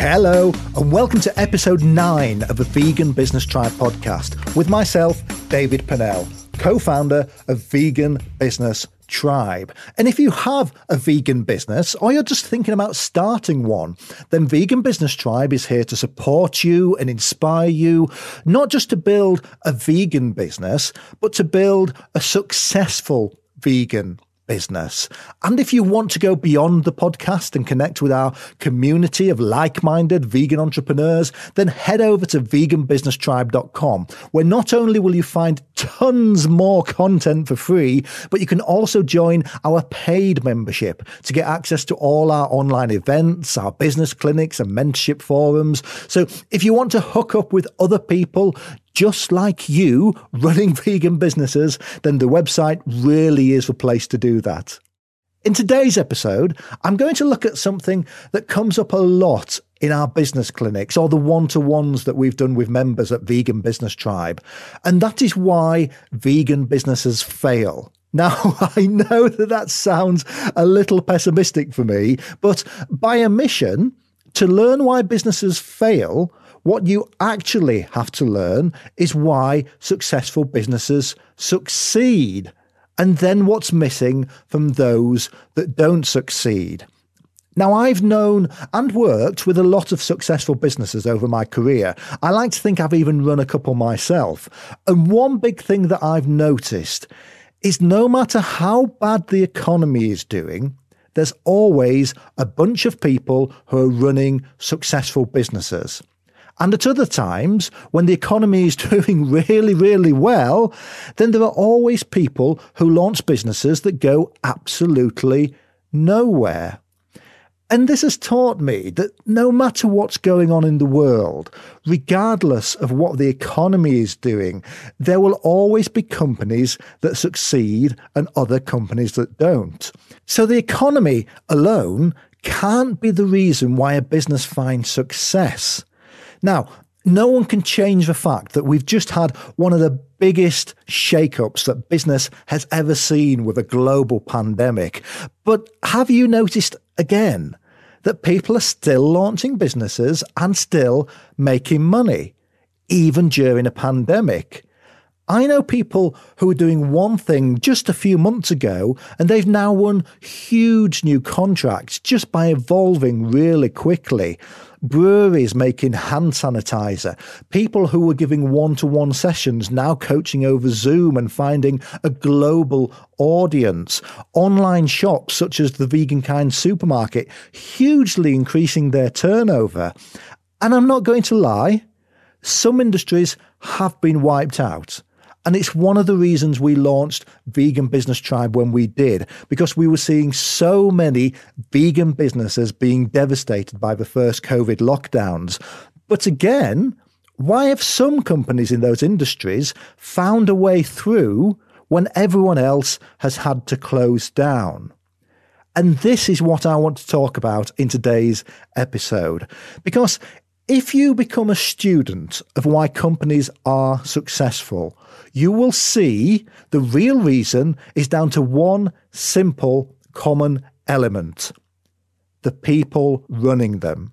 Hello, and welcome to episode 9 of the Vegan Business Tribe podcast with myself, David Pennell, co founder of Vegan Business Tribe. And if you have a vegan business or you're just thinking about starting one, then Vegan Business Tribe is here to support you and inspire you, not just to build a vegan business, but to build a successful vegan business. And if you want to go beyond the podcast and connect with our community of like minded vegan entrepreneurs, then head over to veganbusinesstribe.com, where not only will you find tons more content for free, but you can also join our paid membership to get access to all our online events, our business clinics, and mentorship forums. So if you want to hook up with other people, just like you running vegan businesses, then the website really is the place to do that. In today's episode, I'm going to look at something that comes up a lot in our business clinics or the one to ones that we've done with members at Vegan Business Tribe. And that is why vegan businesses fail. Now, I know that that sounds a little pessimistic for me, but by a mission to learn why businesses fail, what you actually have to learn is why successful businesses succeed, and then what's missing from those that don't succeed. Now, I've known and worked with a lot of successful businesses over my career. I like to think I've even run a couple myself. And one big thing that I've noticed is no matter how bad the economy is doing, there's always a bunch of people who are running successful businesses. And at other times, when the economy is doing really, really well, then there are always people who launch businesses that go absolutely nowhere. And this has taught me that no matter what's going on in the world, regardless of what the economy is doing, there will always be companies that succeed and other companies that don't. So the economy alone can't be the reason why a business finds success. Now, no one can change the fact that we've just had one of the biggest shakeups that business has ever seen with a global pandemic. But have you noticed again that people are still launching businesses and still making money, even during a pandemic? I know people who were doing one thing just a few months ago and they've now won huge new contracts just by evolving really quickly. Breweries making hand sanitizer, people who were giving one to one sessions now coaching over Zoom and finding a global audience. Online shops such as the Vegan Kind supermarket hugely increasing their turnover. And I'm not going to lie, some industries have been wiped out. And it's one of the reasons we launched Vegan Business Tribe when we did, because we were seeing so many vegan businesses being devastated by the first COVID lockdowns. But again, why have some companies in those industries found a way through when everyone else has had to close down? And this is what I want to talk about in today's episode. Because if you become a student of why companies are successful, you will see the real reason is down to one simple common element the people running them.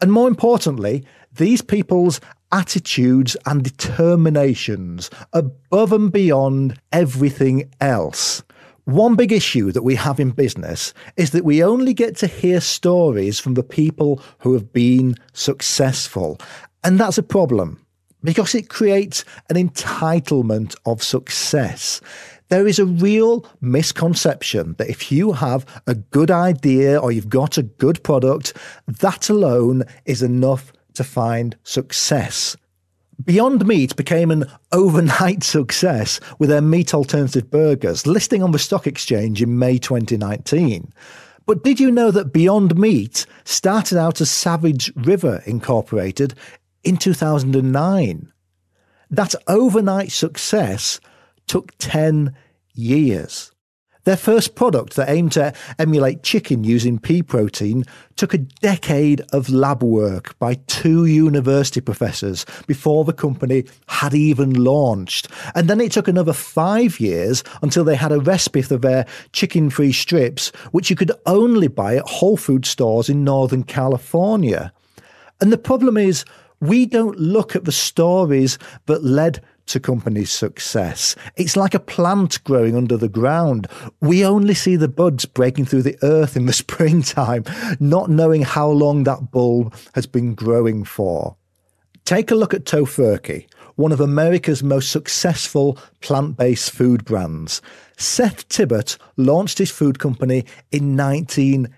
And more importantly, these people's attitudes and determinations above and beyond everything else. One big issue that we have in business is that we only get to hear stories from the people who have been successful. And that's a problem because it creates an entitlement of success. There is a real misconception that if you have a good idea or you've got a good product, that alone is enough to find success. Beyond Meat became an overnight success with their meat alternative burgers, listing on the stock exchange in May 2019. But did you know that Beyond Meat started out as Savage River Incorporated in 2009? That overnight success took 10 years. Their first product that aimed to emulate chicken using pea protein took a decade of lab work by two university professors before the company had even launched. And then it took another five years until they had a recipe for their chicken free strips, which you could only buy at Whole Food stores in Northern California. And the problem is, we don't look at the stories that led to company's success. It's like a plant growing under the ground. We only see the buds breaking through the earth in the springtime, not knowing how long that bulb has been growing for. Take a look at Tofurky, one of America's most successful plant based food brands. Seth Tibbott launched his food company in 1980,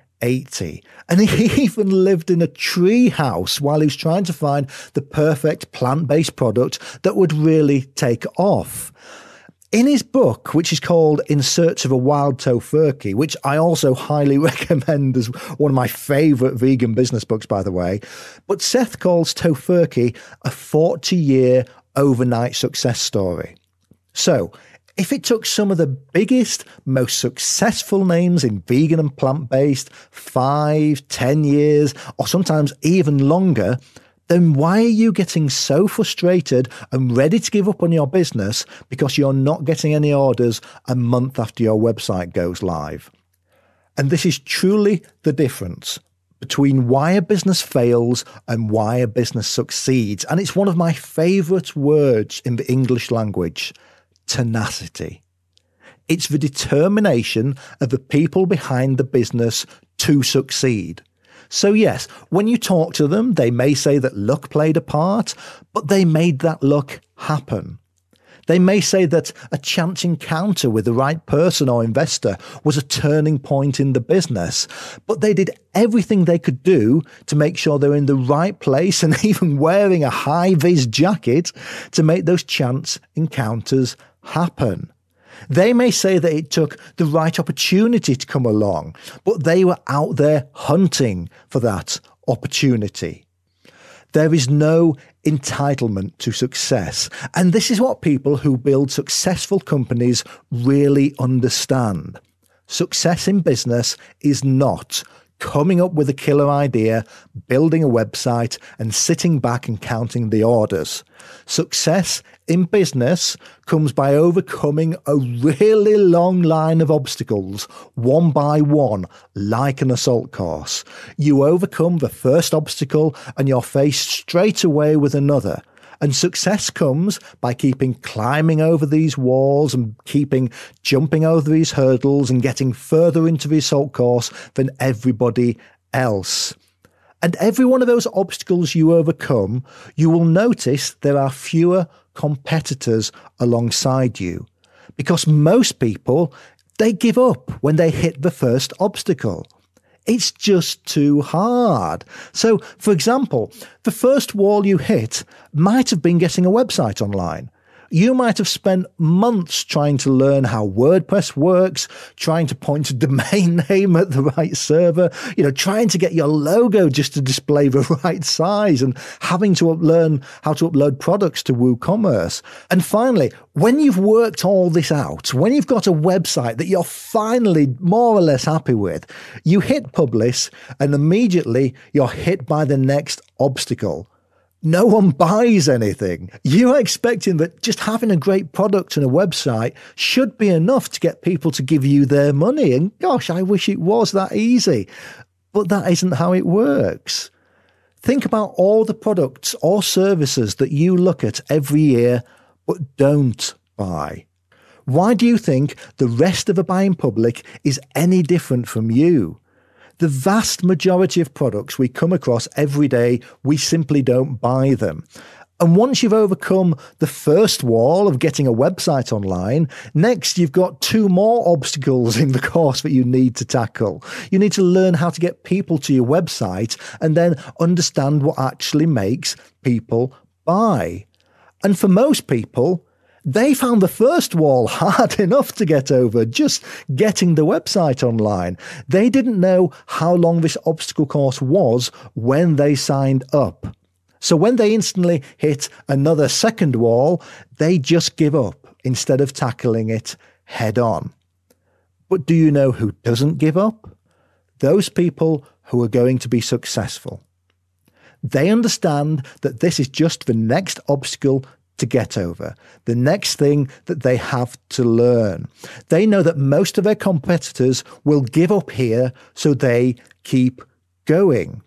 and he even lived in a tree house while he was trying to find the perfect plant based product that would really take off. In his book, which is called In Search of a Wild Tofurky, which I also highly recommend as one of my favourite vegan business books, by the way, but Seth calls Tofurky a 40 year overnight success story. So, if it took some of the biggest, most successful names in vegan and plant based five, ten years, or sometimes even longer, then why are you getting so frustrated and ready to give up on your business because you're not getting any orders a month after your website goes live? And this is truly the difference between why a business fails and why a business succeeds. And it's one of my favorite words in the English language tenacity. It's the determination of the people behind the business to succeed. So, yes, when you talk to them, they may say that luck played a part, but they made that luck happen. They may say that a chance encounter with the right person or investor was a turning point in the business, but they did everything they could do to make sure they're in the right place and even wearing a high vis jacket to make those chance encounters happen. They may say that it took the right opportunity to come along, but they were out there hunting for that opportunity. There is no entitlement to success. And this is what people who build successful companies really understand. Success in business is not coming up with a killer idea, building a website, and sitting back and counting the orders. Success in business comes by overcoming a really long line of obstacles, one by one, like an assault course. You overcome the first obstacle and you're faced straight away with another. And success comes by keeping climbing over these walls and keeping jumping over these hurdles and getting further into the assault course than everybody else. And every one of those obstacles you overcome, you will notice there are fewer competitors alongside you. Because most people, they give up when they hit the first obstacle. It's just too hard. So, for example, the first wall you hit might have been getting a website online. You might have spent months trying to learn how WordPress works, trying to point a domain name at the right server, you know, trying to get your logo just to display the right size and having to learn how to upload products to WooCommerce. And finally, when you've worked all this out, when you've got a website that you're finally more or less happy with, you hit publish and immediately you're hit by the next obstacle no one buys anything. You're expecting that just having a great product and a website should be enough to get people to give you their money. And gosh, I wish it was that easy. But that isn't how it works. Think about all the products or services that you look at every year but don't buy. Why do you think the rest of the buying public is any different from you? The vast majority of products we come across every day, we simply don't buy them. And once you've overcome the first wall of getting a website online, next you've got two more obstacles in the course that you need to tackle. You need to learn how to get people to your website and then understand what actually makes people buy. And for most people, they found the first wall hard enough to get over, just getting the website online. They didn't know how long this obstacle course was when they signed up. So when they instantly hit another second wall, they just give up instead of tackling it head on. But do you know who doesn't give up? Those people who are going to be successful. They understand that this is just the next obstacle to get over, the next thing that they have to learn. They know that most of their competitors will give up here, so they keep going.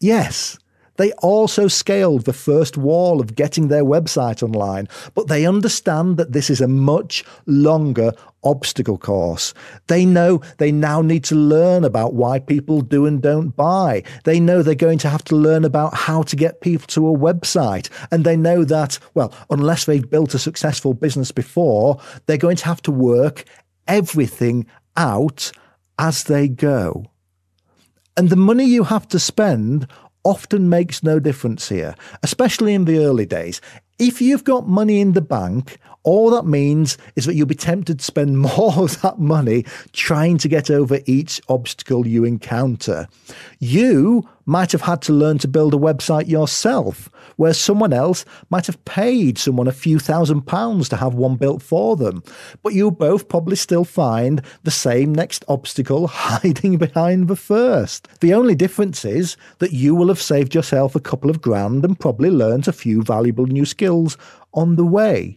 Yes, They also scaled the first wall of getting their website online, but they understand that this is a much longer obstacle course. They know they now need to learn about why people do and don't buy. They know they're going to have to learn about how to get people to a website. And they know that, well, unless they've built a successful business before, they're going to have to work everything out as they go. And the money you have to spend often makes no difference here, especially in the early days. If you've got money in the bank, all that means is that you'll be tempted to spend more of that money trying to get over each obstacle you encounter. You might have had to learn to build a website yourself, where someone else might have paid someone a few thousand pounds to have one built for them. But you'll both probably still find the same next obstacle hiding behind the first. The only difference is that you will have saved yourself a couple of grand and probably learnt a few valuable new skills on the way.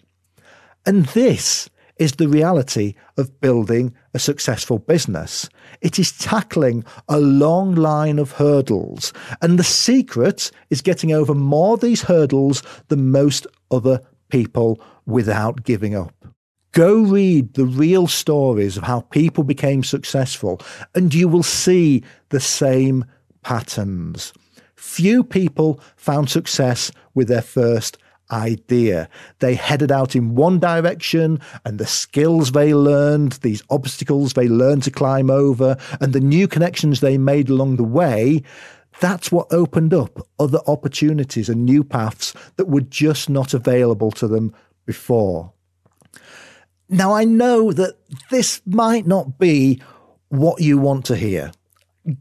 And this is the reality of building a successful business. It is tackling a long line of hurdles. And the secret is getting over more of these hurdles than most other people without giving up. Go read the real stories of how people became successful, and you will see the same patterns. Few people found success with their first idea. They headed out in one direction, and the skills they learned, these obstacles they learned to climb over, and the new connections they made along the way. That's what opened up other opportunities and new paths that were just not available to them before. Now, I know that this might not be what you want to hear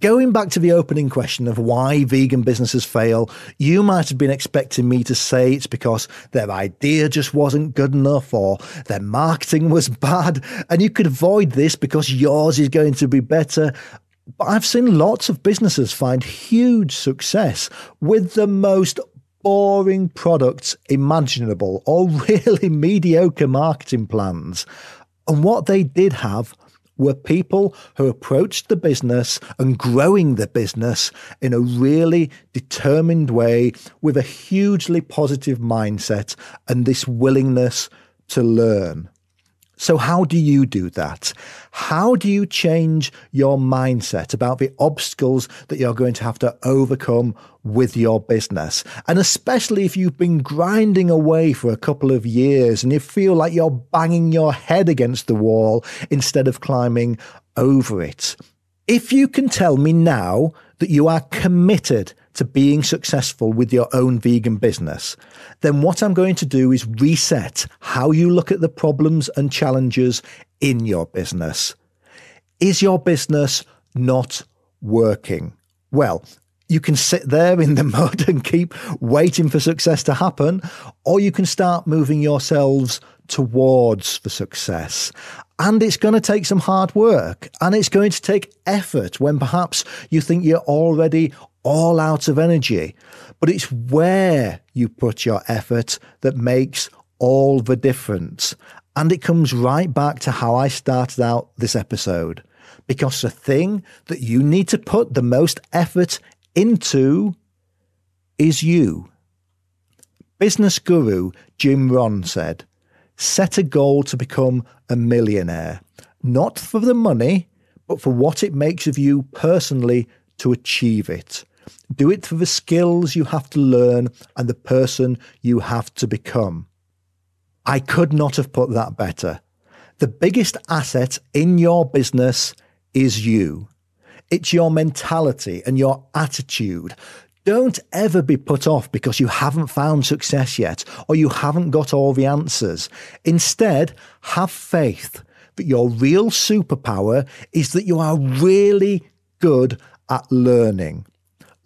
going back to the opening question of why vegan businesses fail, you might have been expecting me to say it's because their idea just wasn't good enough or their marketing was bad. And you could avoid this because yours is going to be better. But I've seen lots of businesses find huge success with the most boring products imaginable or really mediocre marketing plans. And what they did have were people who approached the business and growing the business in a really determined way with a hugely positive mindset and this willingness to learn. So, how do you do that? How do you change your mindset about the obstacles that you're going to have to overcome with your business? And especially if you've been grinding away for a couple of years and you feel like you're banging your head against the wall instead of climbing over it. If you can tell me now that you are committed to being successful with your own vegan business, then what I'm going to do is reset how you look at the problems and challenges in your business. Is your business not working? Well, you can sit there in the mud and keep waiting for success to happen, or you can start moving yourselves towards the success. And it's going to take some hard work and it's going to take effort when perhaps you think you're already all out of energy. But it's where you put your effort that makes all the difference. And it comes right back to how I started out this episode. Because the thing that you need to put the most effort into is you. Business guru Jim Rohn said, set a goal to become a millionaire, not for the money, but for what it makes of you personally to achieve it. Do it for the skills you have to learn and the person you have to become. I could not have put that better. The biggest asset in your business is you. It's your mentality and your attitude. Don't ever be put off because you haven't found success yet or you haven't got all the answers. Instead, have faith that your real superpower is that you are really good at learning.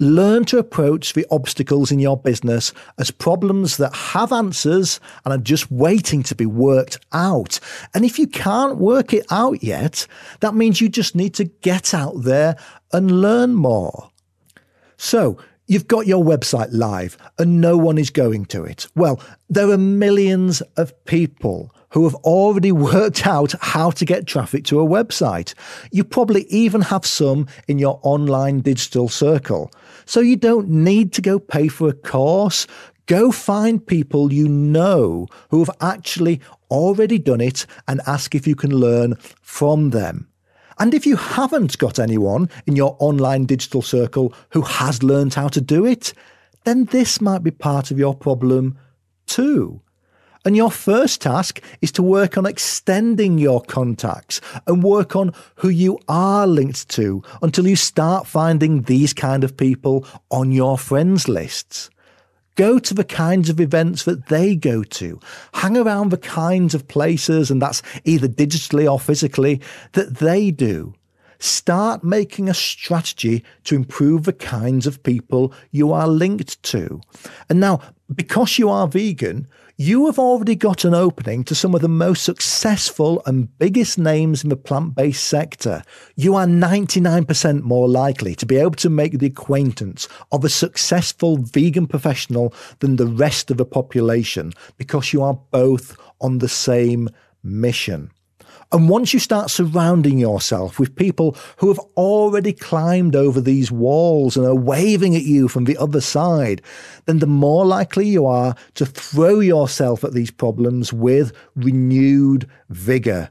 Learn to approach the obstacles in your business as problems that have answers and are just waiting to be worked out. And if you can't work it out yet, that means you just need to get out there and learn more. So You've got your website live and no one is going to it. Well, there are millions of people who have already worked out how to get traffic to a website. You probably even have some in your online digital circle. So you don't need to go pay for a course. Go find people you know who have actually already done it and ask if you can learn from them. And if you haven't got anyone in your online digital circle who has learned how to do it, then this might be part of your problem too. And your first task is to work on extending your contacts and work on who you are linked to until you start finding these kind of people on your friends lists. Go to the kinds of events that they go to. Hang around the kinds of places, and that's either digitally or physically, that they do. Start making a strategy to improve the kinds of people you are linked to. And now, because you are vegan, you have already got an opening to some of the most successful and biggest names in the plant based sector. You are 99% more likely to be able to make the acquaintance of a successful vegan professional than the rest of the population because you are both on the same mission. And once you start surrounding yourself with people who have already climbed over these walls and are waving at you from the other side, then the more likely you are to throw yourself at these problems with renewed vigor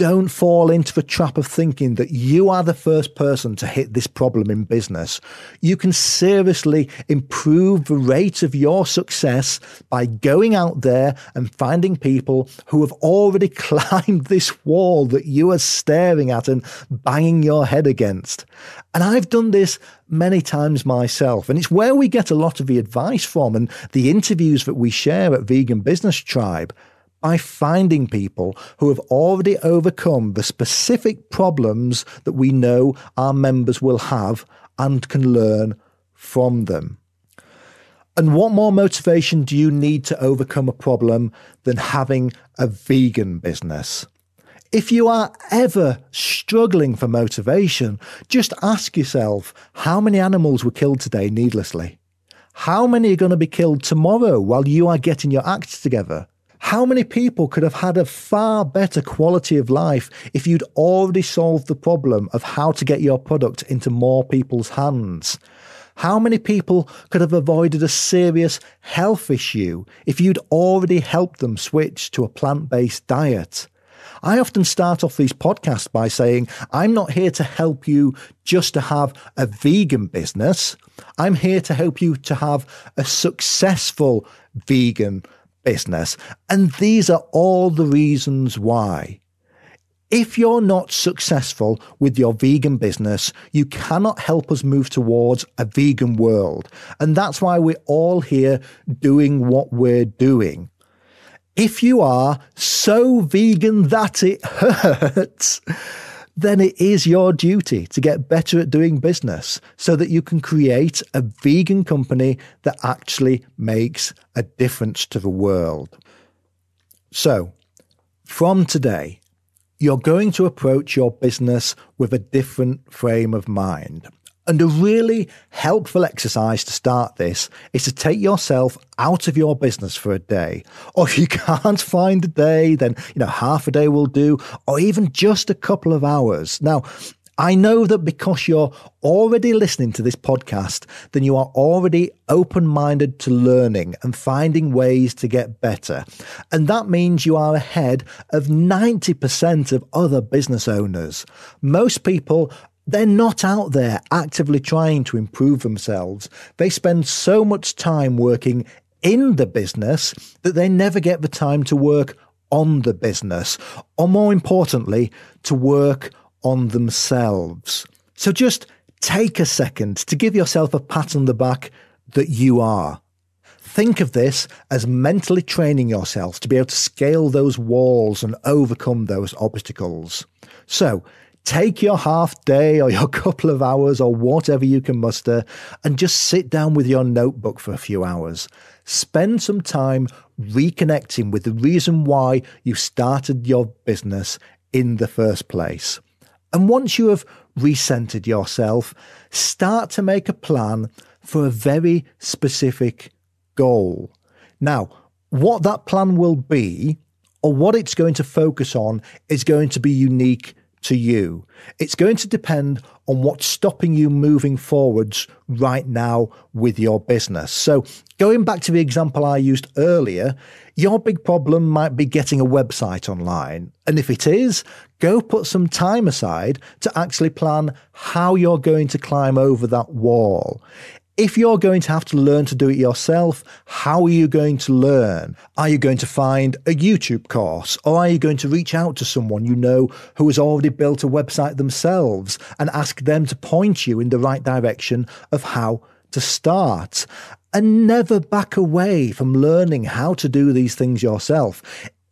don't fall into the trap of thinking that you are the first person to hit this problem in business. You can seriously improve the rate of your success by going out there and finding people who have already climbed this wall that you are staring at and banging your head against. And I've done this many times myself. And it's where we get a lot of the advice from and the interviews that we share at Vegan Business Tribe by finding people who have already overcome the specific problems that we know our members will have and can learn from them. And what more motivation do you need to overcome a problem than having a vegan business? If you are ever struggling for motivation, just ask yourself how many animals were killed today needlessly? How many are going to be killed tomorrow while you are getting your act together? How many people could have had a far better quality of life if you'd already solved the problem of how to get your product into more people's hands? How many people could have avoided a serious health issue if you'd already helped them switch to a plant based diet? I often start off these podcasts by saying, I'm not here to help you just to have a vegan business. I'm here to help you to have a successful vegan business. And these are all the reasons why. If you're not successful with your vegan business, you cannot help us move towards a vegan world. And that's why we're all here doing what we're doing. If you are so vegan that it hurts, then it is your duty to get better at doing business so that you can create a vegan company that actually makes a difference to the world. So, from today, you're going to approach your business with a different frame of mind. And a really helpful exercise to start this is to take yourself out of your business for a day. Or if you can't find a day, then, you know, half a day will do, or even just a couple of hours. Now, I know that because you're already listening to this podcast, then you are already open minded to learning and finding ways to get better. And that means you are ahead of 90% of other business owners. Most people they're not out there actively trying to improve themselves. They spend so much time working in the business that they never get the time to work on the business, or more importantly, to work on themselves. So just take a second to give yourself a pat on the back that you are. Think of this as mentally training yourself to be able to scale those walls and overcome those obstacles. So Take your half day or your couple of hours or whatever you can muster and just sit down with your notebook for a few hours. Spend some time reconnecting with the reason why you started your business in the first place. And once you have recentered yourself, start to make a plan for a very specific goal. Now, what that plan will be or what it's going to focus on is going to be unique to you. It's going to depend on what's stopping you moving forwards right now with your business. So, going back to the example I used earlier, your big problem might be getting a website online. And if it is, go put some time aside to actually plan how you're going to climb over that wall. If you're going to have to learn to do it yourself, how are you going to learn? Are you going to find a YouTube course or are you going to reach out to someone you know who has already built a website themselves and ask them to point you in the right direction of how to start? And never back away from learning how to do these things yourself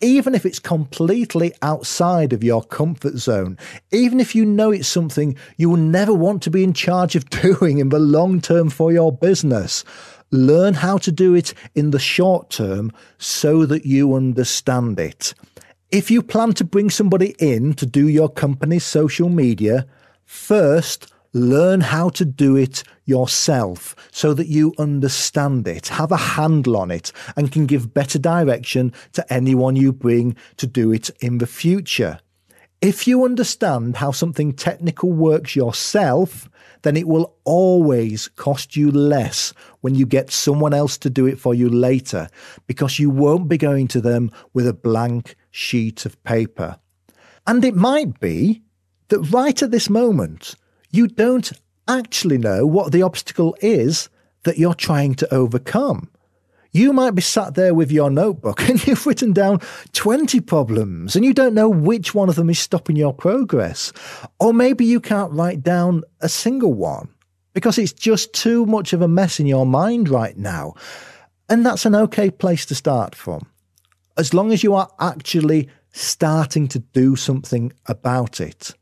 even if it's completely outside of your comfort zone, even if you know it's something you will never want to be in charge of doing in the long term for your business, learn how to do it in the short term so that you understand it. If you plan to bring somebody in to do your company's social media, first learn how to do it yourself so that you understand it, have a handle on it, and can give better direction to anyone you bring to do it in the future. If you understand how something technical works yourself, then it will always cost you less when you get someone else to do it for you later because you won't be going to them with a blank sheet of paper. And it might be that right at this moment, you don't actually know what the obstacle is that you're trying to overcome. You might be sat there with your notebook and you've written down 20 problems and you don't know which one of them is stopping your progress. Or maybe you can't write down a single one because it's just too much of a mess in your mind right now. And that's an okay place to start from. As long as you are actually starting to do something about it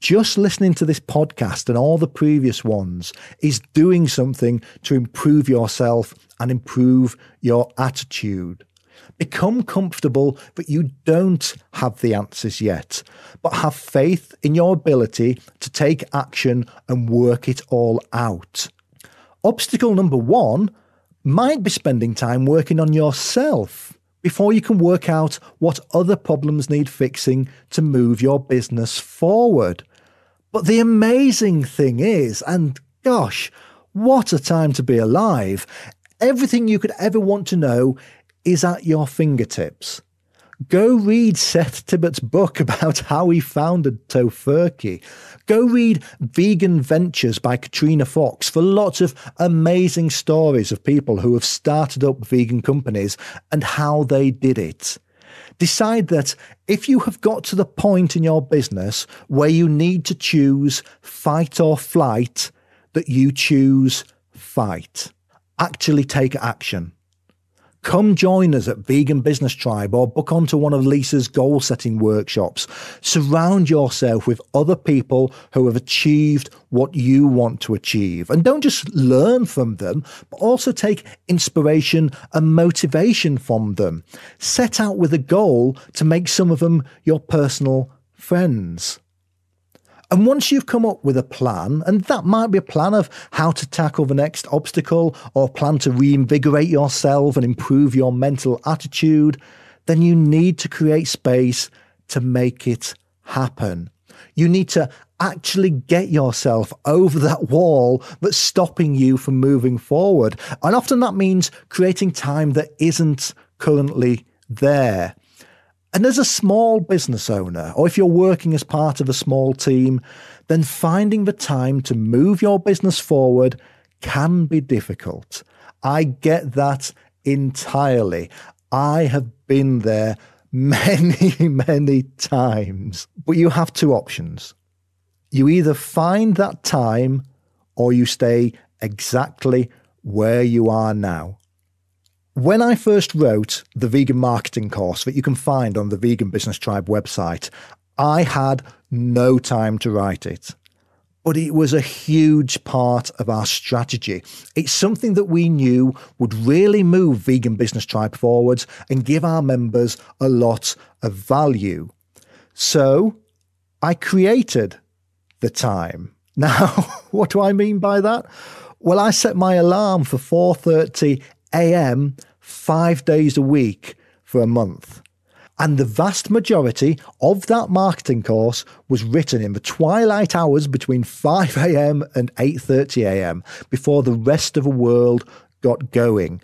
just listening to this podcast and all the previous ones is doing something to improve yourself and improve your attitude. Become comfortable that you don't have the answers yet, but have faith in your ability to take action and work it all out. Obstacle number one might be spending time working on yourself before you can work out what other problems need fixing to move your business forward. But the amazing thing is, and gosh, what a time to be alive, everything you could ever want to know is at your fingertips. Go read Seth Tibbott's book about how he founded Tofurky. Go read Vegan Ventures by Katrina Fox for lots of amazing stories of people who have started up vegan companies and how they did it. Decide that if you have got to the point in your business where you need to choose fight or flight, that you choose fight. Actually take action. Come join us at Vegan Business Tribe or book onto one of Lisa's goal setting workshops. Surround yourself with other people who have achieved what you want to achieve. And don't just learn from them, but also take inspiration and motivation from them. Set out with a goal to make some of them your personal friends. And once you've come up with a plan, and that might be a plan of how to tackle the next obstacle or plan to reinvigorate yourself and improve your mental attitude, then you need to create space to make it happen. You need to actually get yourself over that wall that's stopping you from moving forward. And often that means creating time that isn't currently there. And as a small business owner, or if you're working as part of a small team, then finding the time to move your business forward can be difficult. I get that entirely. I have been there many, many times. But you have two options. You either find that time or you stay exactly where you are now. When I first wrote the vegan marketing course that you can find on the Vegan Business Tribe website, I had no time to write it. But it was a huge part of our strategy. It's something that we knew would really move Vegan Business Tribe forwards and give our members a lot of value. So I created the time. Now, what do I mean by that? Well, I set my alarm for 4:30 a.m. 5 days a week for a month. And the vast majority of that marketing course was written in the twilight hours between 5 a.m. and 8:30 a.m. before the rest of the world got going.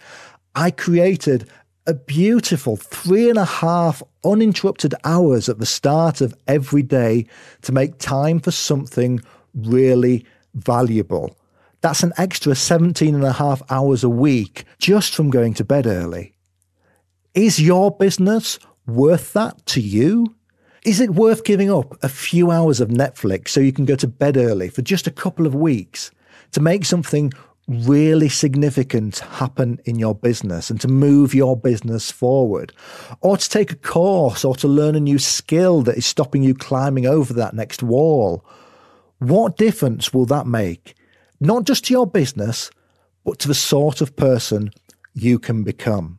I created a beautiful three and a half uninterrupted hours at the start of every day to make time for something really valuable. That's an extra 17 and a half hours a week just from going to bed early. Is your business worth that to you? Is it worth giving up a few hours of Netflix so you can go to bed early for just a couple of weeks to make something really significant happen in your business and to move your business forward? Or to take a course or to learn a new skill that is stopping you climbing over that next wall? What difference will that make? Not just to your business, but to the sort of person you can become.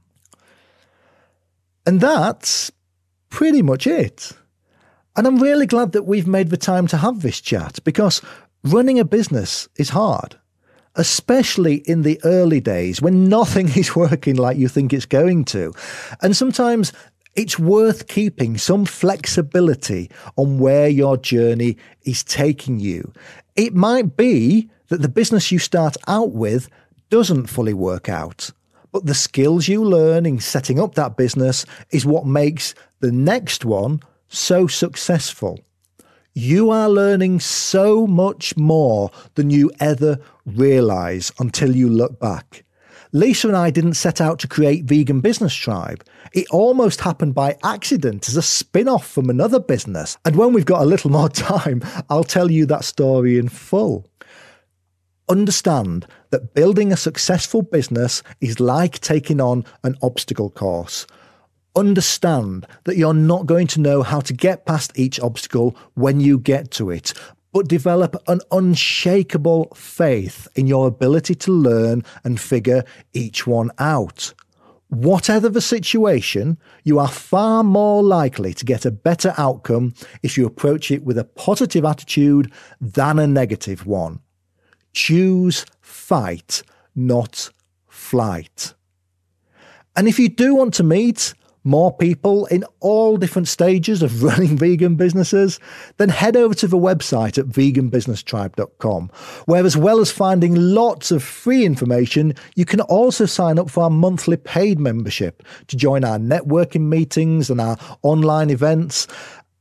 And that's pretty much it. And I'm really glad that we've made the time to have this chat because running a business is hard, especially in the early days when nothing is working like you think it's going to. And sometimes it's worth keeping some flexibility on where your journey is taking you. It might be that the business you start out with doesn't fully work out. But the skills you learn in setting up that business is what makes the next one so successful. You are learning so much more than you ever realize until you look back. Lisa and I didn't set out to create Vegan Business Tribe. It almost happened by accident as a spin off from another business. And when we've got a little more time, I'll tell you that story in full. Understand that building a successful business is like taking on an obstacle course. Understand that you're not going to know how to get past each obstacle when you get to it, but develop an unshakable faith in your ability to learn and figure each one out. Whatever the situation, you are far more likely to get a better outcome if you approach it with a positive attitude than a negative one. Choose fight, not flight. And if you do want to meet more people in all different stages of running vegan businesses, then head over to the website at veganbusinesstribe.com, where as well as finding lots of free information, you can also sign up for our monthly paid membership to join our networking meetings and our online events.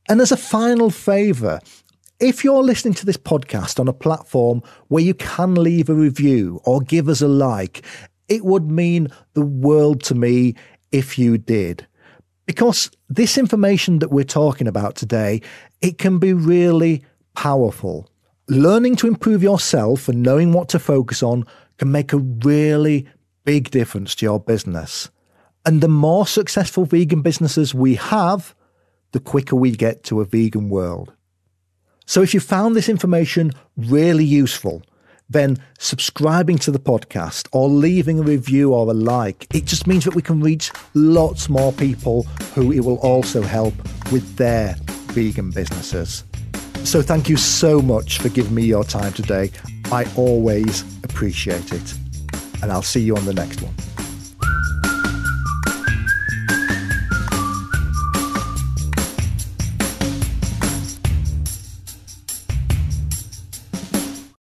And as a final favour, if you're listening to this podcast on a platform where you can leave a review or give us a like, it would mean the world to me if you did. Because this information that we're talking about today, it can be really powerful. Learning to improve yourself and knowing what to focus on can make a really big difference to your business. And the more successful vegan businesses we have, the quicker we get to a vegan world. So if you found this information really useful, then subscribing to the podcast or leaving a review or a like, it just means that we can reach lots more people who it will also help with their vegan businesses. So thank you so much for giving me your time today. I always appreciate it. And I'll see you on the next one.